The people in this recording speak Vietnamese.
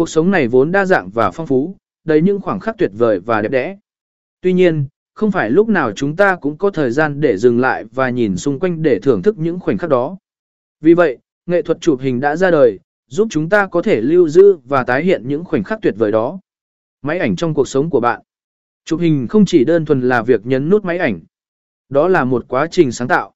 Cuộc sống này vốn đa dạng và phong phú, đầy những khoảng khắc tuyệt vời và đẹp đẽ. Tuy nhiên, không phải lúc nào chúng ta cũng có thời gian để dừng lại và nhìn xung quanh để thưởng thức những khoảnh khắc đó. Vì vậy, nghệ thuật chụp hình đã ra đời, giúp chúng ta có thể lưu giữ và tái hiện những khoảnh khắc tuyệt vời đó. Máy ảnh trong cuộc sống của bạn. Chụp hình không chỉ đơn thuần là việc nhấn nút máy ảnh. Đó là một quá trình sáng tạo.